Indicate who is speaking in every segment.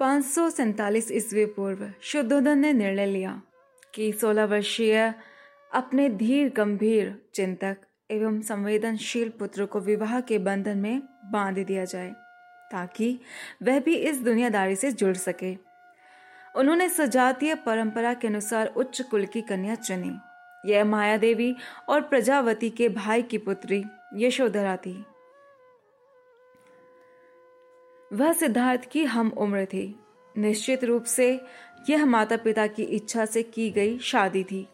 Speaker 1: पाँच सौ सैतालीस ईस्वी पूर्व शुद्धोधन ने निर्णय लिया कि सोलह वर्षीय, अपने धीर गंभीर चिंतक एवं संवेदनशील पुत्र को विवाह के बंधन में बाँध दिया जाए, ताकि वह भी इस दुनियादारी से जुड़ सके। उन्होंने सजातीय परंपरा के अनुसार उच्च कुल की कन्या चुनी। यह माया देवी और प्रजावती के भाई की पुत्री यशोधरा थी। वह सिद्धार्थ की हम उम्र थी। निश्चित रूप से यह माता पिता की इच्छा से की गई शादी थी,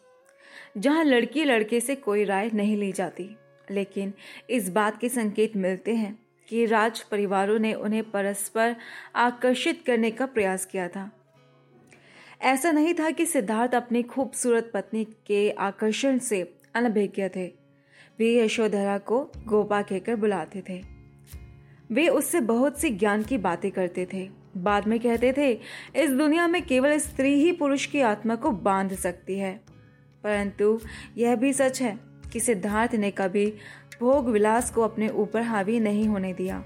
Speaker 1: जहाँ लड़की लड़के से कोई राय नहीं ली जाती। लेकिन इस बात के संकेत मिलते हैं कि राज परिवारों ने उन्हें परस्पर आकर्षित करने का प्रयास किया था। ऐसा नहीं था कि सिद्धार्थ अपनी खूबसूरत पत्नी के आकर्षण से अनभिज्ञ थे। वे यशोधरा को गोपा कहकर बुलाते थे। वे उससे बहुत सी ज्ञान की बातें करते थे। बाद में कहते थे, इस दुनिया में केवल स्त्री ही पुरुष की आत्मा को बाँध सकती है। परंतु यह भी सच है कि सिद्धार्थ ने कभी भोग विलास को अपने ऊपर हावी नहीं होने दिया।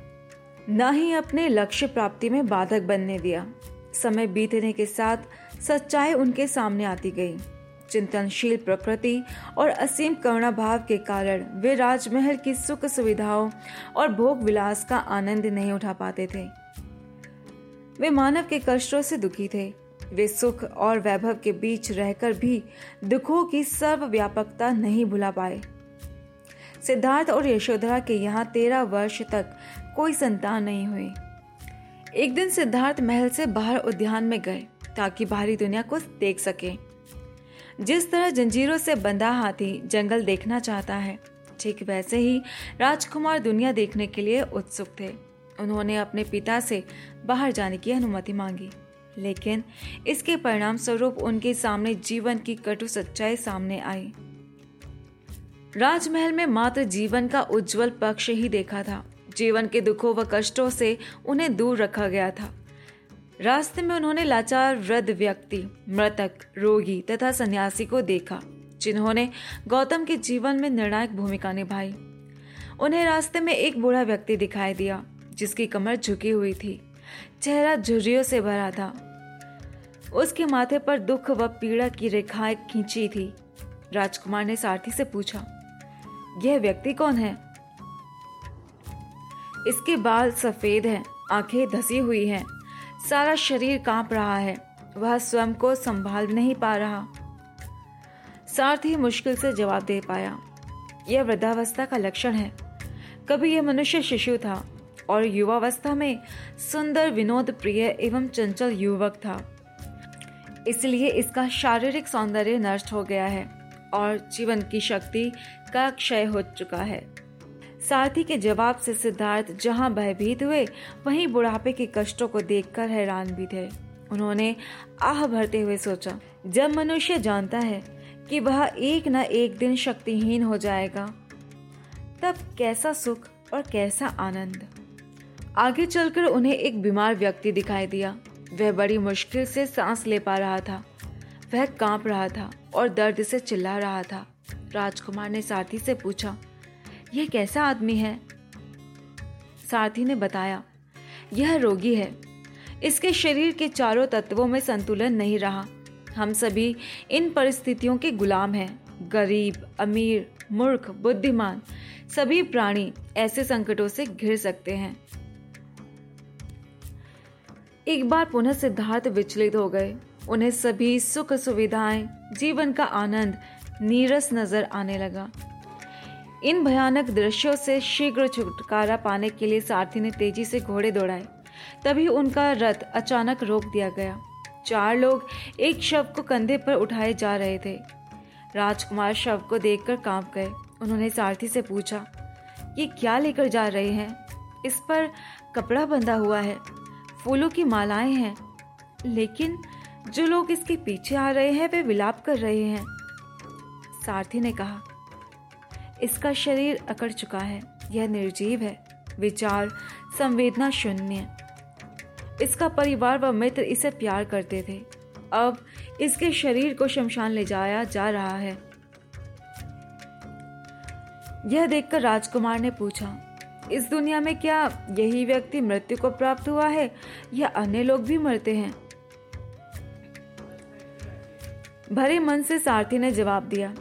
Speaker 1: न ही अपने लक्ष्य प्राप्ति में बाधक बनने दिया। समय बीतने के साथ सच्चाई उनके सामने आती गई। चिंतनशील प्रकृति और असीम करुणा भाव के कारण वे राजमहल की सुख सुविधाओं और भोग विलास का आनंद नहीं उठा पाते थे। वे मानव के कष्टों से दुखी थे। वे सुख और वैभव के बीच रहकर भी दुखों की सर्वव्यापकता नहीं भुला पाए। सिद्धार्थ और यशोधरा के यहाँ तेरह वर्ष तक कोई संतान नहीं हुई। एक दिन सिद्धार्थ महल से बाहर उद्यान में गए ताकि बाहरी दुनिया को देख सके। जिस तरह जंजीरों से बंधा हाथी जंगल देखना चाहता है, ठीक वैसे ही राजकुमार दुनिया देखने के लिए उत्सुक थे। उन्होंने अपने पिता से बाहर जाने की अनुमति मांगी, लेकिन इसके परिणाम स्वरूप उनके सामने जीवन की कटु सच्चाई सामने आई। राजमहल में मात्र जीवन का उज्जवल पक्ष ही देखा था। जीवन के दुखों व कष्टों से उन्हें दूर रखा गया था। रास्ते में उन्होंने लाचार वृद्ध व्यक्ति मृतक रोगी तथा सन्यासी को देखा जिन्होंने गौतम के जीवन में निर्णायक भूमिका निभाई। उन्हें रास्ते में एक बूढ़ा व्यक्ति दिखाई दिया जिसकी कमर झुकी हुई थी। चेहरा झुर्रियों से भरा था। उसके माथे पर दुख व पीड़ा की रेखाएँ खींची थी। राजकुमार ने सारथी से पूछा यह व्यक्ति कौन है? इसके बाल सफ़ेद हैं, आँखें धसी हुई हैं, सारा शरीर काँप रहा है। वह स्वयं को संभाल नहीं पा रहा। साथ ही मुश्किल से जवाब दे पाया। यह वृद्धावस्था का लक्षण है। कभी यह मनुष्य शिशु था और युवावस्था में सुंदर विनोद प्रिय एवं चंचल युवक था। इसलिए इसका शारीरिक सौंदर्य नष्ट हो गया है और जीवन की शक्ति का क्षय हो चुका है। सारथी के जवाब से सिद्धार्थ जहाँ भयभीत हुए, वहीं बुढ़ापे के कष्टों को देखकर हैरान भी थे उन्होंने आह भरते हुए सोचा, जब मनुष्य जानता है कि वह एक न एक दिन शक्तिहीन हो जाएगा, तब कैसा सुख और कैसा आनंद। आगे चलकर उन्हें एक बीमार व्यक्ति दिखाई दिया। वह बड़ी मुश्किल से सांस ले पा रहा था। वह काँप रहा था और दर्द से चिल्ला रहा था। राजकुमार ने साथी से पूछा यह कैसा आदमी है? सारथी ने बताया, यह रोगी है। इसके शरीर के चारों तत्वों में संतुलन नहीं रहा। हम सभी इन परिस्थितियों के गुलाम हैं। गरीब, अमीर, मूर्ख, बुद्धिमान, सभी प्राणी ऐसे संकटों से घिर सकते हैं। एक बार पुनः सिद्धार्थ विचलित हो गए। उन्हें सभी सुख सुविधाएँ जीवन का आनंद, नीरस नज़र आने लगा। इन भयानक दृश्यों से शीघ्र छुटकारा पाने के लिए सारथी ने तेज़ी से घोड़े दौड़ाए। तभी उनका रथ अचानक रोक दिया गया। चार लोग एक शव को कंधे पर उठाए जा रहे थे। राजकुमार शव को देखकर काँप गए। उन्होंने सारथी से पूछा, ये क्या लेकर जा रहे हैं? इस पर कपड़ा बंधा हुआ है। फूलों की मालाएँ हैं। लेकिन जो लोग इसके पीछे आ रहे हैं, वे विलाप कर रहे हैं। सारथी ने कहा इसका शरीर अकड़ चुका है। यह निर्जीव है। विचार, संवेदना शून्य। इसका परिवार व मित्र इसे प्यार करते थे। अब इसके शरीर को शमशान ले जाया जा रहा है। यह देखकर राजकुमार ने पूछा, इस दुनिया में क्या यही व्यक्ति मृत्यु को प्राप्त हुआ है या अन्य लोग भी मरते हैं? भरे मन से सारथी ने जवाब दिया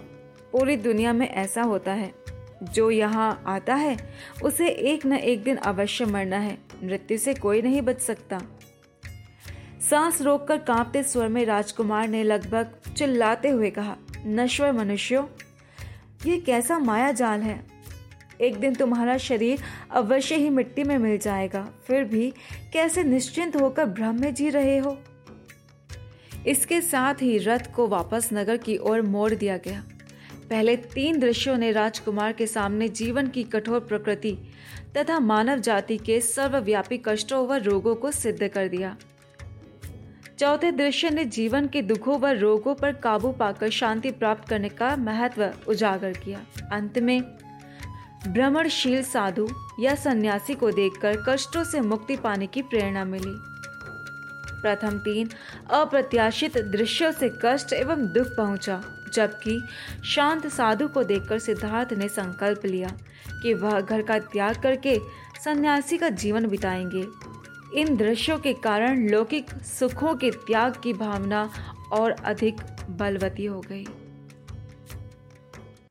Speaker 1: पूरी दुनिया में ऐसा होता है। जो यहाँ आता है, उसे एक न एक दिन अवश्य मरना है। मृत्यु से कोई नहीं बच सकता। सांस रोककर कांपते स्वर में राजकुमार ने लगभग चिल्लाते हुए कहा, नश्वर मनुष्यों, ये कैसा माया जाल है? एक दिन तुम्हारा शरीर अवश्य ही मिट्टी में मिल जाएगा। फिर भी कैसे निश्चिंत होकर भ्रम में जी रहे हो? इसके साथ ही रथ को वापस नगर की ओर मोड़ दिया गया। पहले तीन दृश्यों ने राजकुमार के सामने जीवन की कठोर प्रकृति तथा मानव जाति के सर्वव्यापी कष्टों व रोगों को सिद्ध कर दिया। चौथे दृश्य ने जीवन के दुखों व रोगों पर काबू पाकर शांति प्राप्त करने का महत्व उजागर किया। अंत में, भ्रमणशील साधु या सन्यासी को देखकर कष्टों से मुक्ति पाने की प्रेरणा मिली। प्रथम तीन अप्रत्याशित दृश्यों से कष्ट एवं दुख पहुँचा। जबकि शांत साधु को देखकर सिद्धार्थ ने संकल्प लिया कि वह घर का त्याग करके सन्यासी का जीवन बिताएँगे। इन दृश्यों के कारण लौकिक सुखों के त्याग की भावना और अधिक बलवती हो गई।